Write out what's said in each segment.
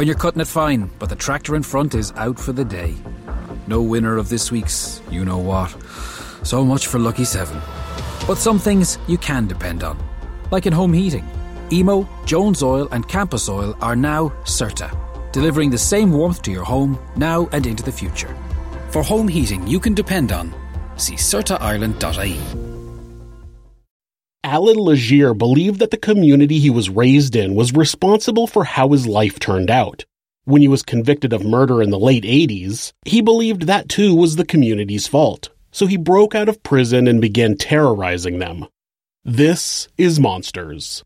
When you're cutting it fine, but the tractor in front is out for the day. No winner of this week's you know what. So much for Lucky 7. But some things you can depend on. Like in home heating. Emo, Jones Oil, and Campus Oil are now CERTA, delivering the same warmth to your home now and into the future. For home heating you can depend on, see CERTAIreland.ie. Allan Legere believed that the community he was raised in was responsible for how his life turned out. When he was convicted of murder in the late 80s, he believed that too was the community's fault, so he broke out of prison and began terrorizing them. This is Monsters.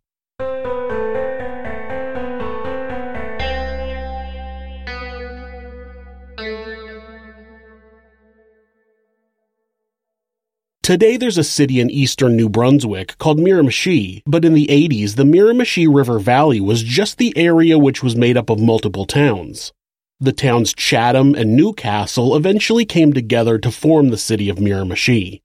Today there's a city in eastern New Brunswick called Miramichi, but in the 80s the Miramichi River Valley was just the area which was made up of multiple towns. The towns Chatham and Newcastle eventually came together to form the city of Miramichi.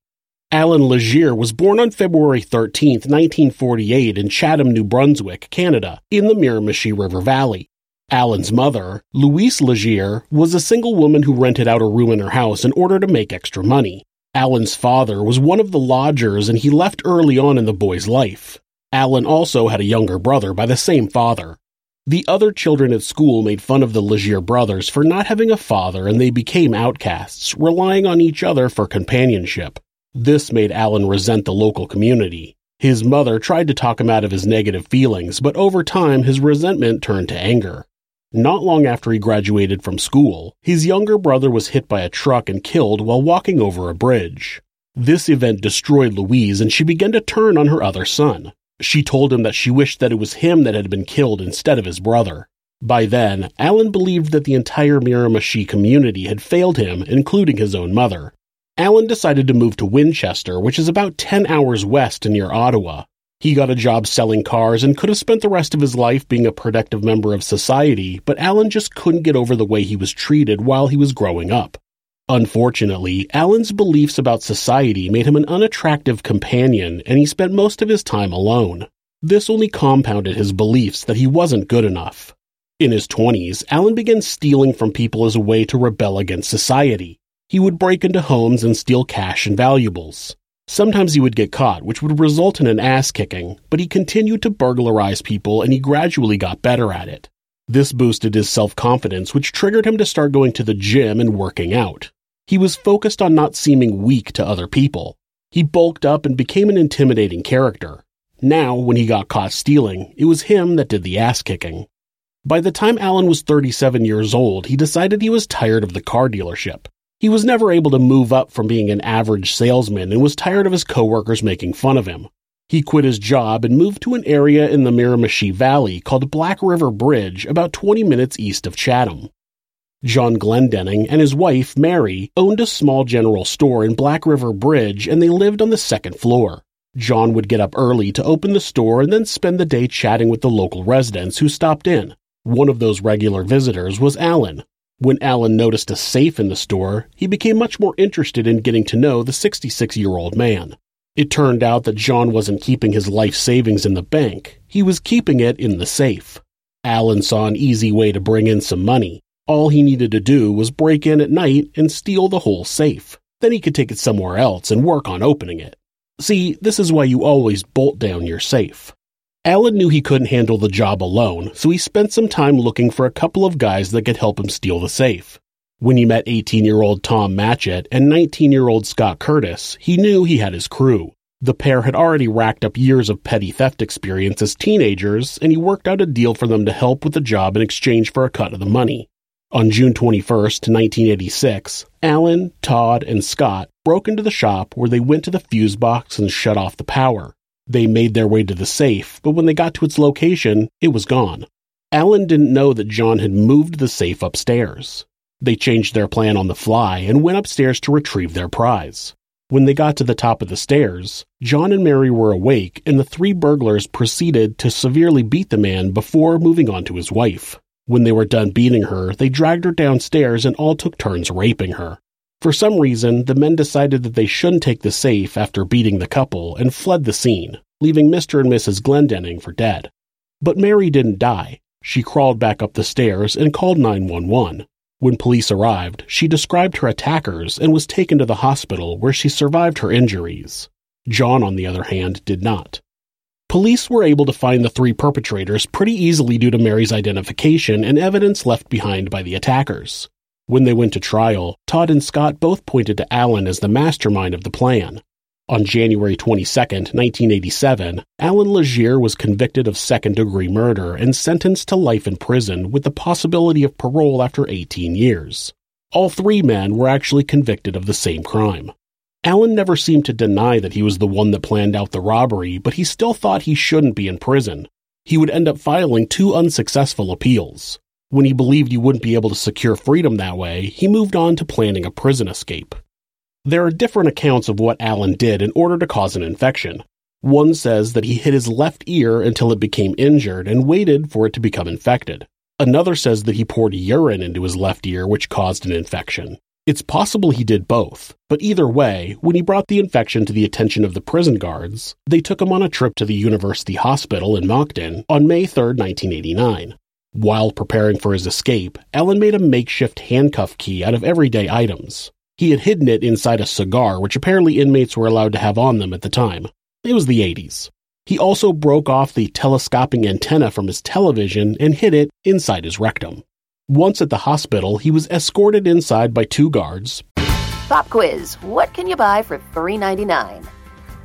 Allan Legere was born on February 13, 1948 in Chatham, New Brunswick, Canada, in the Miramichi River Valley. Allan's mother, Louise Legere, was a single woman who rented out a room in her house in order to make extra money. Allan's father was one of the lodgers and he left early on in the boy's life. Allan also had a younger brother by the same father. The other children at school made fun of the Legere brothers for not having a father and they became outcasts, relying on each other for companionship. This made Allan resent the local community. His mother tried to talk him out of his negative feelings, but over time his resentment turned to anger. Not long after he graduated from school, his younger brother was hit by a truck and killed while walking over a bridge. This event destroyed Louise and she began to turn on her other son. She told him that she wished that it was him that had been killed instead of his brother. By then, Allan believed that the entire Miramichi community had failed him, including his own mother. Allan decided to move to Winchester, which is about 10 hours west near Ottawa. He got a job selling cars and could have spent the rest of his life being a productive member of society, but Allan just couldn't get over the way he was treated while he was growing up. Unfortunately, Allan's beliefs about society made him an unattractive companion, and he spent most of his time alone. This only compounded his beliefs that he wasn't good enough. In his 20s, Allan began stealing from people as a way to rebel against society. He would break into homes and steal cash and valuables. Sometimes he would get caught, which would result in an ass kicking, but he continued to burglarize people and he gradually got better at it. This boosted his self confidence, which triggered him to start going to the gym and working out. He was focused on not seeming weak to other people. He bulked up and became an intimidating character. Now, when he got caught stealing, it was him that did the ass kicking. By the time Allan was 37 years old, he decided he was tired of the car dealership. He was never able to move up from being an average salesman and was tired of his coworkers making fun of him. He quit his job and moved to an area in the Miramichi Valley called Black River Bridge, about 20 minutes east of Chatham. John Glendenning and his wife, Mary, owned a small general store in Black River Bridge and they lived on the second floor. John would get up early to open the store and then spend the day chatting with the local residents who stopped in. One of those regular visitors was Allan, when Allan noticed a safe in the store, he became much more interested in getting to know the 66 year old man. It turned out that John wasn't keeping his life savings in the bank, he was keeping it in the safe. Allan saw an easy way to bring in some money. All he needed to do was break in at night and steal the whole safe. Then he could take it somewhere else and work on opening it. See, this is why you always bolt down your safe. Allan knew he couldn't handle the job alone, so he spent some time looking for a couple of guys that could help him steal the safe. When he met 18 year old Tom Matchett and 19 year old Scott Curtis, he knew he had his crew. The pair had already racked up years of petty theft experience as teenagers, and he worked out a deal for them to help with the job in exchange for a cut of the money. On June 21, 1986, Allan, Todd, and Scott broke into the shop where they went to the fuse box and shut off the power. They made their way to the safe, but when they got to its location, it was gone. Allan didn't know that John had moved the safe upstairs. They changed their plan on the fly and went upstairs to retrieve their prize. When they got to the top of the stairs, John and Mary were awake, and the three burglars proceeded to severely beat the man before moving on to his wife. When they were done beating her, they dragged her downstairs and all took turns raping her. For some reason, the men decided that they shouldn't take the safe after beating the couple and fled the scene, leaving Mr. and Mrs. Glendenning for dead. But Mary didn't die. She crawled back up the stairs and called 911. When police arrived, she described her attackers and was taken to the hospital where she survived her injuries. John, on the other hand, did not. Police were able to find the three perpetrators pretty easily due to Mary's identification and evidence left behind by the attackers. When they went to trial, Todd and Scott both pointed to Allan as the mastermind of the plan. On January 22, 1987, Allan Legere was convicted of second degree murder and sentenced to life in prison with the possibility of parole after 18 years. All three men were actually convicted of the same crime. Allan never seemed to deny that he was the one that planned out the robbery, but he still thought he shouldn't be in prison. He would end up filing two unsuccessful appeals. When he believed he wouldn't be able to secure freedom that way, he moved on to planning a prison escape. There are different accounts of what Allan did in order to cause an infection. One says that he hit his left ear until it became injured and waited for it to become infected. Another says that he poured urine into his left ear, which caused an infection. It's possible he did both, but either way, when he brought the infection to the attention of the prison guards, they took him on a trip to the University Hospital in Moncton on May 3, 1989. While preparing for his escape, Allan made a makeshift handcuff key out of everyday items. He had hidden it inside a cigar, which apparently inmates were allowed to have on them at the time. It was the 80s. He also broke off the telescoping antenna from his television and hid it inside his rectum. Once at the hospital, he was escorted inside by two guards. Pop quiz What can you buy for $3.99?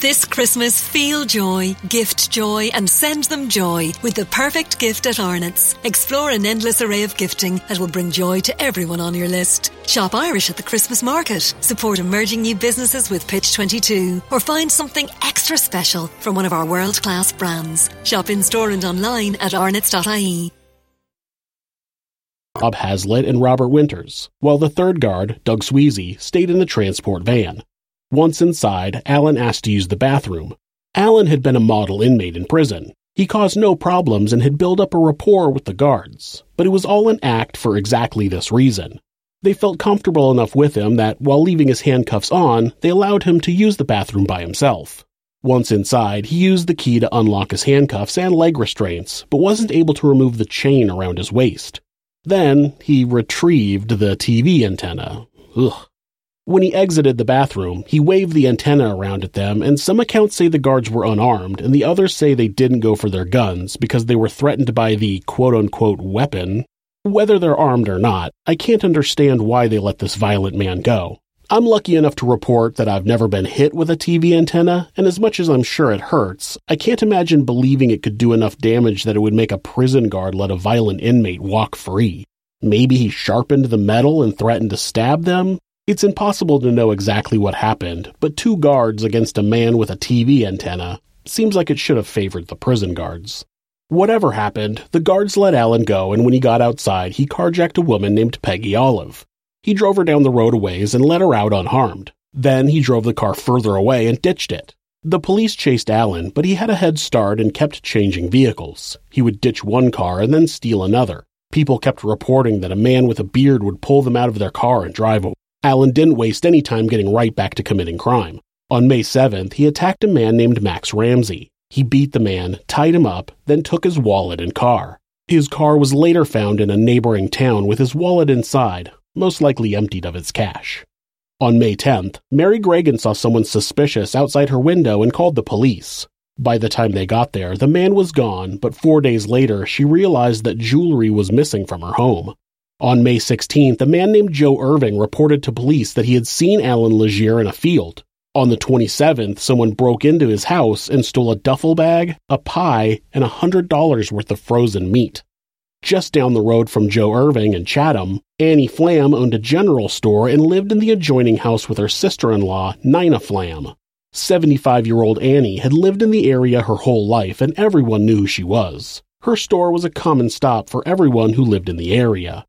This Christmas, feel joy, gift joy, and send them joy with the perfect gift at Arnott's. Explore an endless array of gifting that will bring joy to everyone on your list. Shop Irish at the Christmas market, support emerging new businesses with Pitch 22, or find something extra special from one of our world class brands. Shop in store and online at arnott's.ie. Bob Hazlitt and Robert Winters, while the third guard, Doug Sweezy, stayed in the transport van. Once inside, Allan asked to use the bathroom. Allan had been a model inmate in prison. He caused no problems and had built up a rapport with the guards, but it was all an act for exactly this reason. They felt comfortable enough with him that while leaving his handcuffs on, they allowed him to use the bathroom by himself. Once inside, he used the key to unlock his handcuffs and leg restraints, but wasn't able to remove the chain around his waist. Then he retrieved the TV antenna. Ugh. When he exited the bathroom, he waved the antenna around at them, and some accounts say the guards were unarmed, and the others say they didn't go for their guns because they were threatened by the quote unquote weapon. Whether they're armed or not, I can't understand why they let this violent man go. I'm lucky enough to report that I've never been hit with a TV antenna, and as much as I'm sure it hurts, I can't imagine believing it could do enough damage that it would make a prison guard let a violent inmate walk free. Maybe he sharpened the metal and threatened to stab them? It's impossible to know exactly what happened, but two guards against a man with a TV antenna seems like it should have favored the prison guards. Whatever happened, the guards let Allan go, and when he got outside, he carjacked a woman named Peggy Olive. He drove her down the road a ways and let her out unharmed. Then he drove the car further away and ditched it. The police chased Allan, but he had a head start and kept changing vehicles. He would ditch one car and then steal another. People kept reporting that a man with a beard would pull them out of their car and drive away. Allan didn't waste any time getting right back to committing crime. On May 7th, he attacked a man named Max Ramsey. He beat the man, tied him up, then took his wallet and car. His car was later found in a neighboring town with his wallet inside, most likely emptied of its cash. On May 10th, Mary Gregan saw someone suspicious outside her window and called the police. By the time they got there, the man was gone, but four days later, she realized that jewelry was missing from her home. On May 16th, a man named Joe Irving reported to police that he had seen Allan Legere in a field. On the 27th, someone broke into his house and stole a duffel bag, a pie, and a $100 worth of frozen meat. Just down the road from Joe Irving in Chatham, Annie Flam owned a general store and lived in the adjoining house with her sister in law, Nina Flam. 75 year old Annie had lived in the area her whole life and everyone knew who she was. Her store was a common stop for everyone who lived in the area.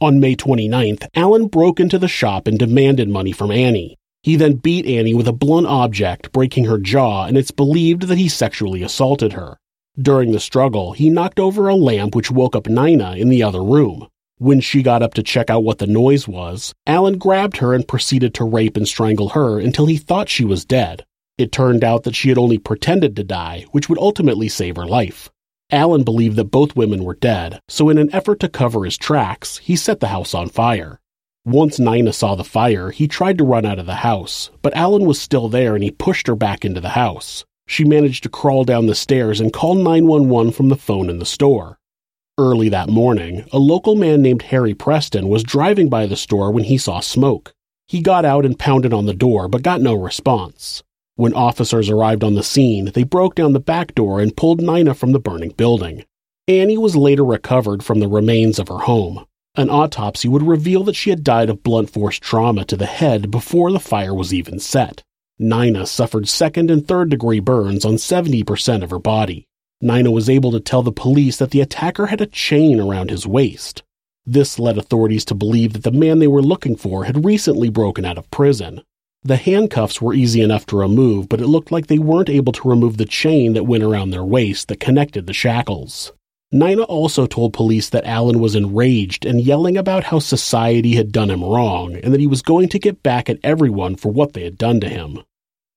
On May 29th, Allan broke into the shop and demanded money from Annie. He then beat Annie with a blunt object, breaking her jaw, and it's believed that he sexually assaulted her. During the struggle, he knocked over a lamp which woke up Nina in the other room. When she got up to check out what the noise was, Allan grabbed her and proceeded to rape and strangle her until he thought she was dead. It turned out that she had only pretended to die, which would ultimately save her life. Allan believed that both women were dead, so in an effort to cover his tracks, he set the house on fire. Once Nina saw the fire, he tried to run out of the house, but Allan was still there and he pushed her back into the house. She managed to crawl down the stairs and call 911 from the phone in the store. Early that morning, a local man named Harry Preston was driving by the store when he saw smoke. He got out and pounded on the door, but got no response. When officers arrived on the scene, they broke down the back door and pulled Nina from the burning building. Annie was later recovered from the remains of her home. An autopsy would reveal that she had died of blunt force trauma to the head before the fire was even set. Nina suffered second and third degree burns on 70% of her body. Nina was able to tell the police that the attacker had a chain around his waist. This led authorities to believe that the man they were looking for had recently broken out of prison. The handcuffs were easy enough to remove, but it looked like they weren't able to remove the chain that went around their waist that connected the shackles. Nina also told police that Allan was enraged and yelling about how society had done him wrong and that he was going to get back at everyone for what they had done to him.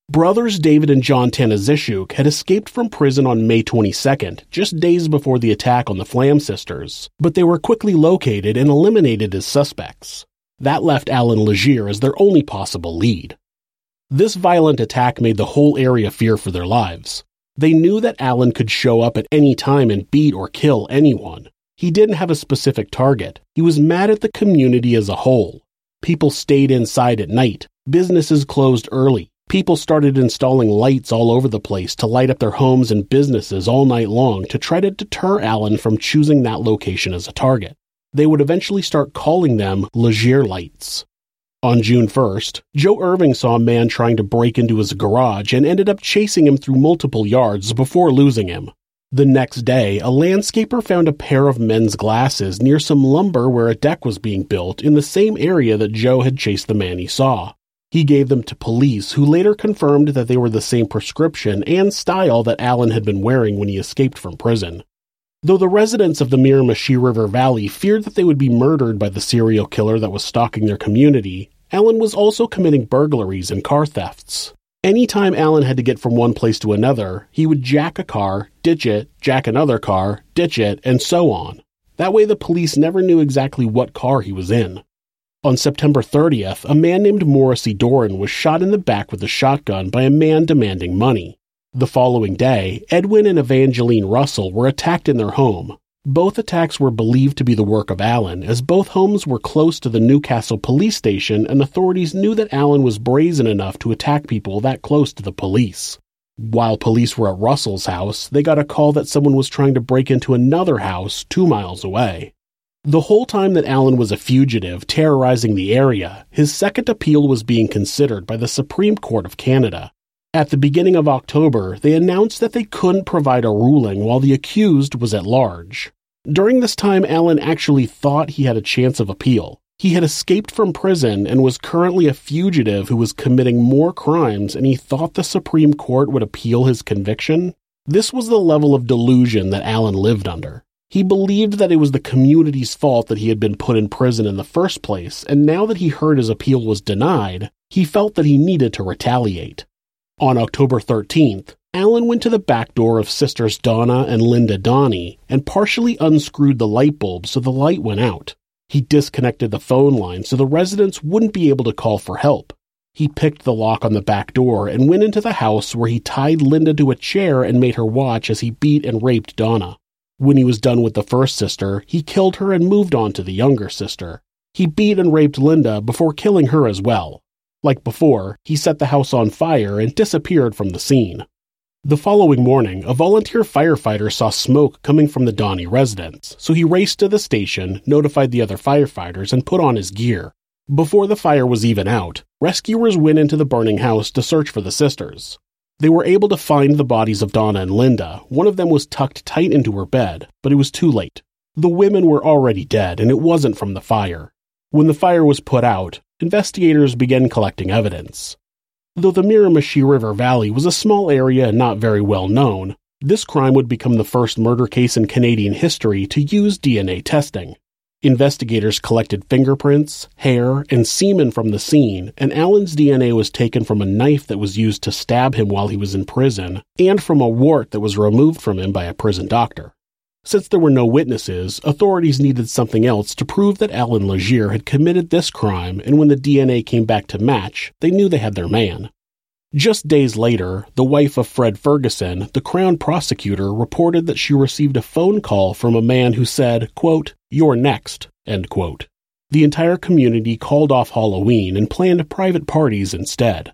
Brothers David and John Tanaszczuk had escaped from prison on May 22nd, just days before the attack on the Flam sisters, but they were quickly located and eliminated as suspects. That left Allan Legere as their only possible lead. This violent attack made the whole area fear for their lives. They knew that Allan could show up at any time and beat or kill anyone. He didn't have a specific target. He was mad at the community as a whole. People stayed inside at night. Businesses closed early. People started installing lights all over the place to light up their homes and businesses all night long to try to deter Allan from choosing that location as a target. They would eventually start calling them Legere lights. On June 1st, Joe Irving saw a man trying to break into his garage and ended up chasing him through multiple yards before losing him. The next day, a landscaper found a pair of men's glasses near some lumber where a deck was being built in the same area that Joe had chased the man he saw. He gave them to police, who later confirmed that they were the same prescription and style that Allan had been wearing when he escaped from prison. Though the residents of the Miramichi River Valley feared that they would be murdered by the serial killer that was stalking their community, Allan was also committing burglaries and car thefts. Anytime Allan had to get from one place to another, he would jack a car, ditch it, jack another car, ditch it, and so on. That way the police never knew exactly what car he was in. On September 30th, a man named Morrissey Doran was shot in the back with a shotgun by a man demanding money. The following day, Edwin and Evangeline Russell were attacked in their home. Both attacks were believed to be the work of Allan, as both homes were close to the Newcastle police station and authorities knew that Allan was brazen enough to attack people that close to the police. While police were at Russell's house, they got a call that someone was trying to break into another house two miles away. The whole time that Allan was a fugitive terrorizing the area, his second appeal was being considered by the Supreme Court of Canada. At the beginning of October, they announced that they couldn't provide a ruling while the accused was at large. During this time, Allan actually thought he had a chance of appeal. He had escaped from prison and was currently a fugitive who was committing more crimes, and he thought the Supreme Court would appeal his conviction. This was the level of delusion that Allan lived under. He believed that it was the community's fault that he had been put in prison in the first place, and now that he heard his appeal was denied, he felt that he needed to retaliate. On October 13th, Allan went to the back door of sisters Donna and Linda Daughney and partially unscrewed the light bulb so the light went out. He disconnected the phone line so the residents wouldn't be able to call for help. He picked the lock on the back door and went into the house where he tied Linda to a chair and made her watch as he beat and raped Donna. When he was done with the first sister, he killed her and moved on to the younger sister. He beat and raped Linda before killing her as well. Like before, he set the house on fire and disappeared from the scene. The following morning, a volunteer firefighter saw smoke coming from the Daughney residence, so he raced to the station, notified the other firefighters, and put on his gear. Before the fire was even out, rescuers went into the burning house to search for the sisters. They were able to find the bodies of Donna and Linda. One of them was tucked tight into her bed, but it was too late. The women were already dead, and it wasn't from the fire. When the fire was put out, investigators began collecting evidence. Though the Miramichi River Valley was a small area and not very well known, this crime would become the first murder case in Canadian history to use DNA testing. Investigators collected fingerprints, hair, and semen from the scene, and Allan's DNA was taken from a knife that was used to stab him while he was in prison, and from a wart that was removed from him by a prison doctor. Since there were no witnesses, authorities needed something else to prove that Allan Legere had committed this crime, and when the DNA came back to match, they knew they had their man. Just days later, the wife of Fred Ferguson, the Crown prosecutor, reported that she received a phone call from a man who said, quote, You're next, end quote. The entire community called off Halloween and planned private parties instead.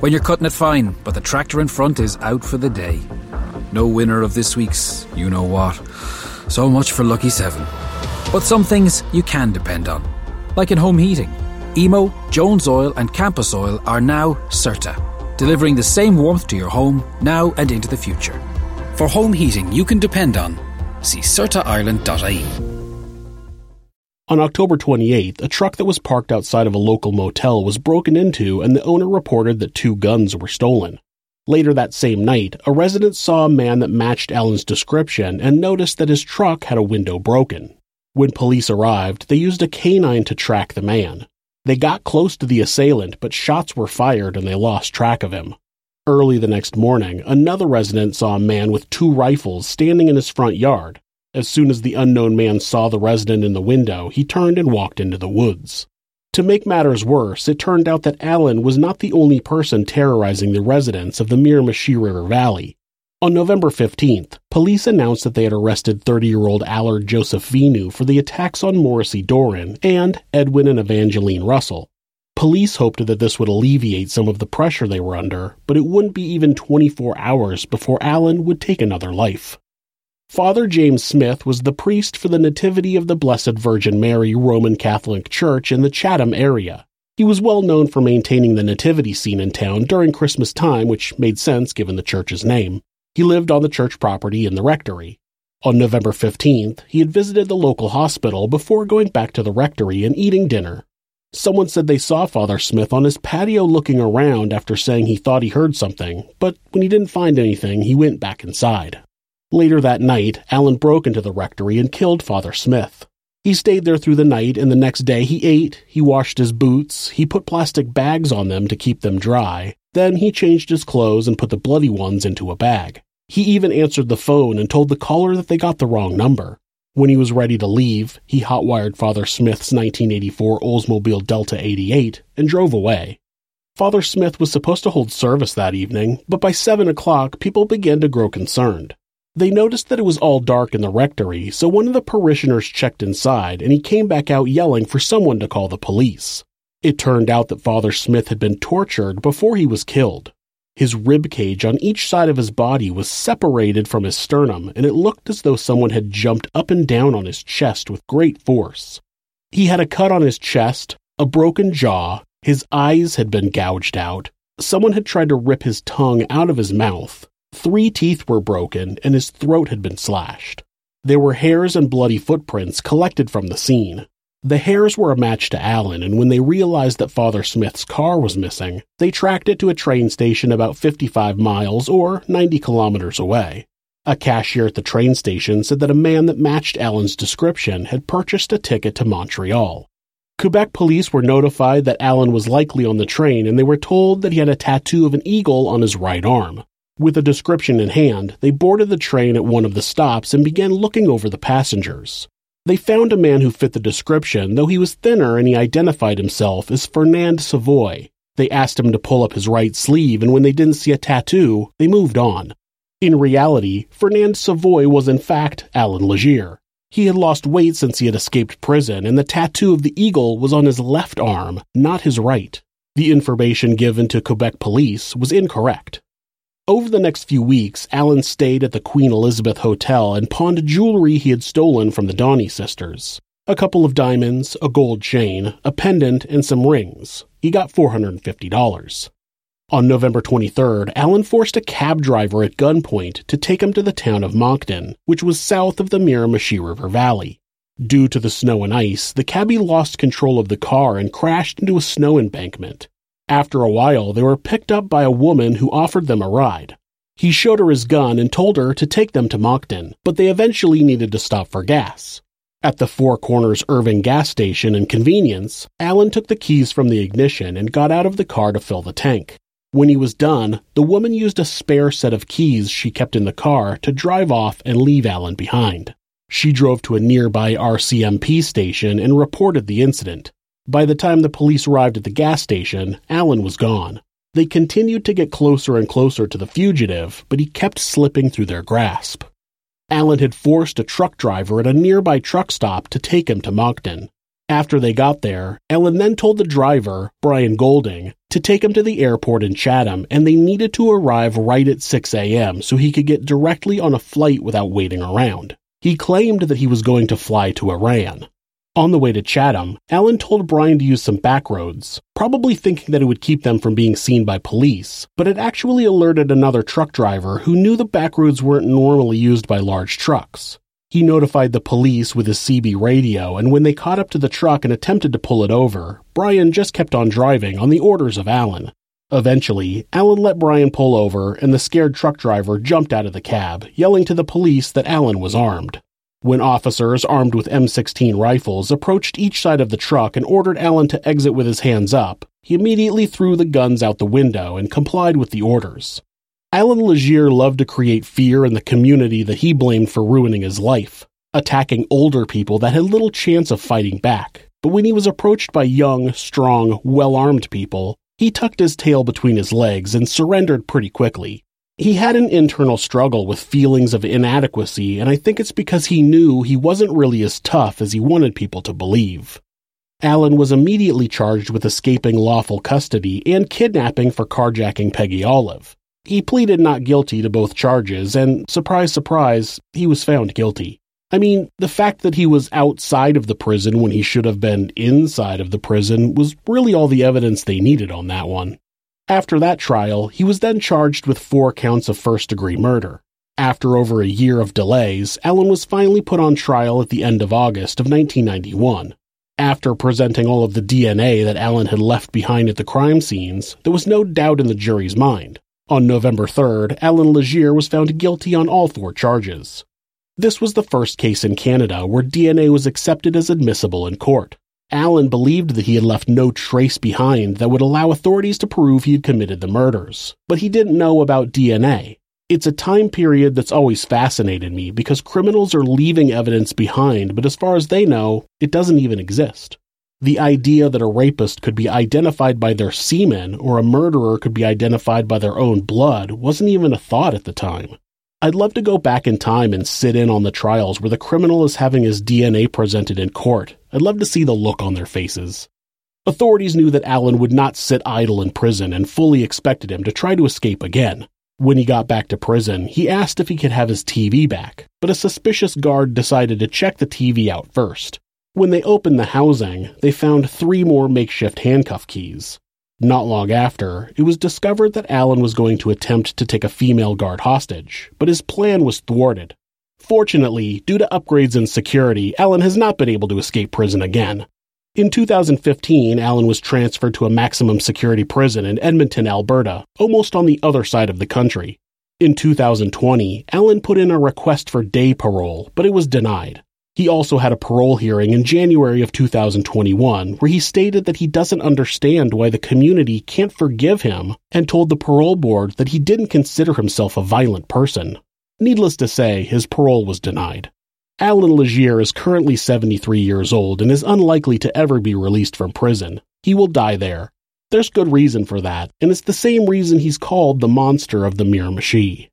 When you're cutting it fine, but the tractor in front is out for the day. No winner of this week's you know what. So much for Lucky 7. But some things you can depend on, like in home heating. Emo, Jones Oil, and Campus Oil are now CERTA, delivering the same warmth to your home now and into the future. For home heating you can depend on, see CERTAIreland.ie. On October 28th, a truck that was parked outside of a local motel was broken into and the owner reported that two guns were stolen. Later that same night, a resident saw a man that matched Allan's description and noticed that his truck had a window broken. When police arrived, they used a canine to track the man. They got close to the assailant, but shots were fired and they lost track of him. Early the next morning, another resident saw a man with two rifles standing in his front yard. As soon as the unknown man saw the resident in the window, he turned and walked into the woods. To make matters worse, it turned out that Allan was not the only person terrorizing the residents of the Miramichi River Valley. On November 15th, police announced that they had arrested 30 year old Allard Joseph Vinu for the attacks on Morrissey Doran and Edwin and Evangeline Russell. Police hoped that this would alleviate some of the pressure they were under, but it wouldn't be even 24 hours before Allan would take another life. Father James Smith was the priest for the Nativity of the Blessed Virgin Mary Roman Catholic Church in the Chatham area. He was well known for maintaining the nativity scene in town during Christmas time, which made sense given the church's name. He lived on the church property in the rectory. On November 15th, he had visited the local hospital before going back to the rectory and eating dinner. Someone said they saw Father Smith on his patio looking around after saying he thought he heard something, but when he didn't find anything, he went back inside. Later that night, Allan broke into the rectory and killed Father Smith. He stayed there through the night, and the next day he ate, he washed his boots, he put plastic bags on them to keep them dry. Then he changed his clothes and put the bloody ones into a bag. He even answered the phone and told the caller that they got the wrong number. When he was ready to leave, he hotwired Father Smith's 1984 Oldsmobile Delta 88 and drove away. Father Smith was supposed to hold service that evening, but by 7 o'clock people began to grow concerned. They noticed that it was all dark in the rectory, so one of the parishioners checked inside and he came back out yelling for someone to call the police. It turned out that Father Smith had been tortured before he was killed. His rib cage on each side of his body was separated from his sternum, and it looked as though someone had jumped up and down on his chest with great force. He had a cut on his chest, a broken jaw, his eyes had been gouged out, someone had tried to rip his tongue out of his mouth, Three teeth were broken and his throat had been slashed. There were hairs and bloody footprints collected from the scene. The hairs were a match to Allan, and when they realized that Father Smith's car was missing, they tracked it to a train station about 55 miles or 90 kilometers away. A cashier at the train station said that a man that matched Allan's description had purchased a ticket to Montreal. Quebec police were notified that Allan was likely on the train and they were told that he had a tattoo of an eagle on his right arm. With a description in hand, they boarded the train at one of the stops and began looking over the passengers. They found a man who fit the description, though he was thinner and he identified himself as Fernand Savoy. They asked him to pull up his right sleeve, and when they didn't see a tattoo, they moved on. In reality, Fernand Savoy was in fact Allan Legere. He had lost weight since he had escaped prison, and the tattoo of the eagle was on his left arm, not his right. The information given to Quebec police was incorrect. Over the next few weeks, Allan stayed at the Queen Elizabeth Hotel and pawned jewelry he had stolen from the Daughney sisters. A couple of diamonds, a gold chain, a pendant, and some rings. He got $450. On November 23rd, Allan forced a cab driver at gunpoint to take him to the town of Moncton, which was south of the Miramichi River Valley. Due to the snow and ice, the cabbie lost control of the car and crashed into a snow embankment. After a while, they were picked up by a woman who offered them a ride. He showed her his gun and told her to take them to Moncton, but they eventually needed to stop for gas. At the Four Corners Irving gas station and convenience, Allan took the keys from the ignition and got out of the car to fill the tank. When he was done, the woman used a spare set of keys she kept in the car to drive off and leave Allan behind. She drove to a nearby RCMP station and reported the incident. By the time the police arrived at the gas station, Allan was gone. They continued to get closer and closer to the fugitive, but he kept slipping through their grasp. Allan had forced a truck driver at a nearby truck stop to take him to Moncton. After they got there, Allan then told the driver, Brian Golding, to take him to the airport in Chatham, and they needed to arrive right at 6 a.m. so he could get directly on a flight without waiting around. He claimed that he was going to fly to Iran. On the way to Chatham, Allan told Brian to use some back roads, probably thinking that it would keep them from being seen by police, but it actually alerted another truck driver who knew the back roads weren't normally used by large trucks. He notified the police with his CB radio, and when they caught up to the truck and attempted to pull it over, Brian just kept on driving on the orders of Allan. Eventually, Allan let Brian pull over, and the scared truck driver jumped out of the cab, yelling to the police that Allan was armed. When officers armed with M16 rifles approached each side of the truck and ordered Allan to exit with his hands up, he immediately threw the guns out the window and complied with the orders. Allan Legere loved to create fear in the community that he blamed for ruining his life, attacking older people that had little chance of fighting back. But when he was approached by young, strong, well armed people, he tucked his tail between his legs and surrendered pretty quickly. He had an internal struggle with feelings of inadequacy, and I think it's because he knew he wasn't really as tough as he wanted people to believe. Allan was immediately charged with escaping lawful custody and kidnapping for carjacking Peggy Olive. He pleaded not guilty to both charges, and surprise, surprise, he was found guilty. I mean, the fact that he was outside of the prison when he should have been inside of the prison was really all the evidence they needed on that one. After that trial, he was then charged with four counts of first degree murder. After over a year of delays, Allan was finally put on trial at the end of August of 1991. After presenting all of the DNA that Allan had left behind at the crime scenes, there was no doubt in the jury's mind. On November 3rd, Allan Legere was found guilty on all four charges. This was the first case in Canada where DNA was accepted as admissible in court. Allan believed that he had left no trace behind that would allow authorities to prove he had committed the murders, but he didn't know about DNA. It's a time period that's always fascinated me because criminals are leaving evidence behind, but as far as they know, it doesn't even exist. The idea that a rapist could be identified by their semen or a murderer could be identified by their own blood wasn't even a thought at the time. I'd love to go back in time and sit in on the trials where the criminal is having his DNA presented in court. I'd love to see the look on their faces. Authorities knew that Allan would not sit idle in prison and fully expected him to try to escape again. When he got back to prison, he asked if he could have his TV back, but a suspicious guard decided to check the TV out first. When they opened the housing, they found three more makeshift handcuff keys. Not long after, it was discovered that Allan was going to attempt to take a female guard hostage, but his plan was thwarted. Fortunately, due to upgrades in security, Allan has not been able to escape prison again. In 2015, Allan was transferred to a maximum security prison in Edmonton, Alberta, almost on the other side of the country. In 2020, Allan put in a request for day parole, but it was denied. He also had a parole hearing in January of 2021 where he stated that he doesn't understand why the community can't forgive him and told the parole board that he didn't consider himself a violent person. Needless to say, his parole was denied. Allan Legere is currently 73 years old and is unlikely to ever be released from prison. He will die there. There's good reason for that, and it's the same reason he's called the monster of the Miramichi.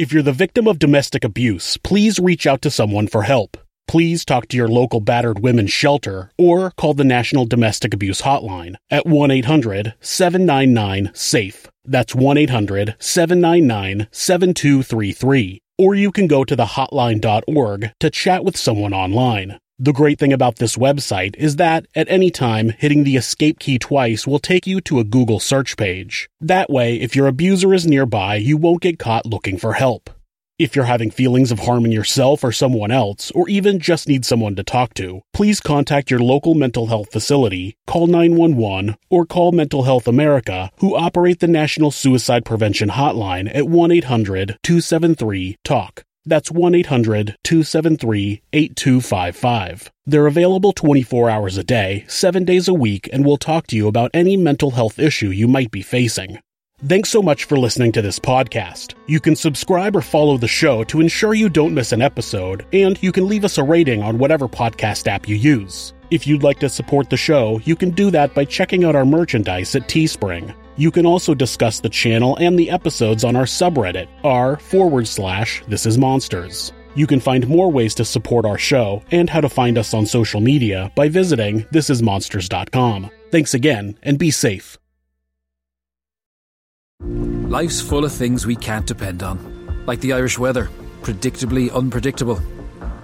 If you're the victim of domestic abuse, please reach out to someone for help. Please talk to your local battered women's shelter or call the National Domestic Abuse Hotline at 1 800 799 SAFE. That's 1 800 799 7233. Or you can go to thehotline.org to chat with someone online. The great thing about this website is that at any time, hitting the escape key twice will take you to a Google search page. That way, if your abuser is nearby, you won't get caught looking for help. If you're having feelings of harming yourself or someone else, or even just need someone to talk to, please contact your local mental health facility, call 911, or call Mental Health America, who operate the National Suicide Prevention Hotline at 1 800 273 TALK. That's 1 800 273 8255. They're available 24 hours a day, 7 days a week, and will talk to you about any mental health issue you might be facing. Thanks so much for listening to this podcast. You can subscribe or follow the show to ensure you don't miss an episode, and you can leave us a rating on whatever podcast app you use. If you'd like to support the show, you can do that by checking out our merchandise at Teespring. You can also discuss the channel and the episodes on our subreddit, r forward slash this is monsters. You can find more ways to support our show and how to find us on social media by visiting thisismonsters.com. Thanks again, and be safe. Life's full of things we can't depend on, like the Irish weather, predictably unpredictable.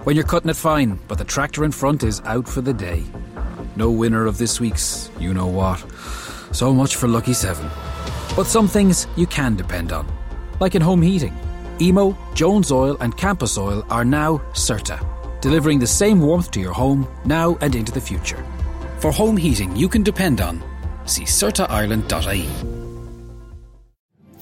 When you're cutting it fine, but the tractor in front is out for the day. No winner of this week's you know what. So much for Lucky 7. But some things you can depend on, like in home heating. Emo, Jones Oil, and Campus Oil are now CERTA, delivering the same warmth to your home now and into the future. For home heating you can depend on, see CERTAIreland.ie.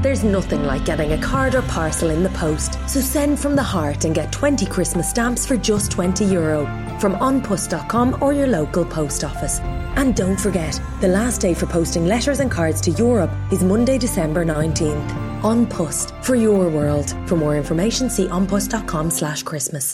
There's nothing like getting a card or parcel in the post, so send from the heart and get 20 Christmas stamps for just 20 euro from anpost.com or your local post office. And don't forget, the last day for posting letters and cards to Europe is Monday, December 19th. An Post for your world. For more information, see anpost.com slash Christmas.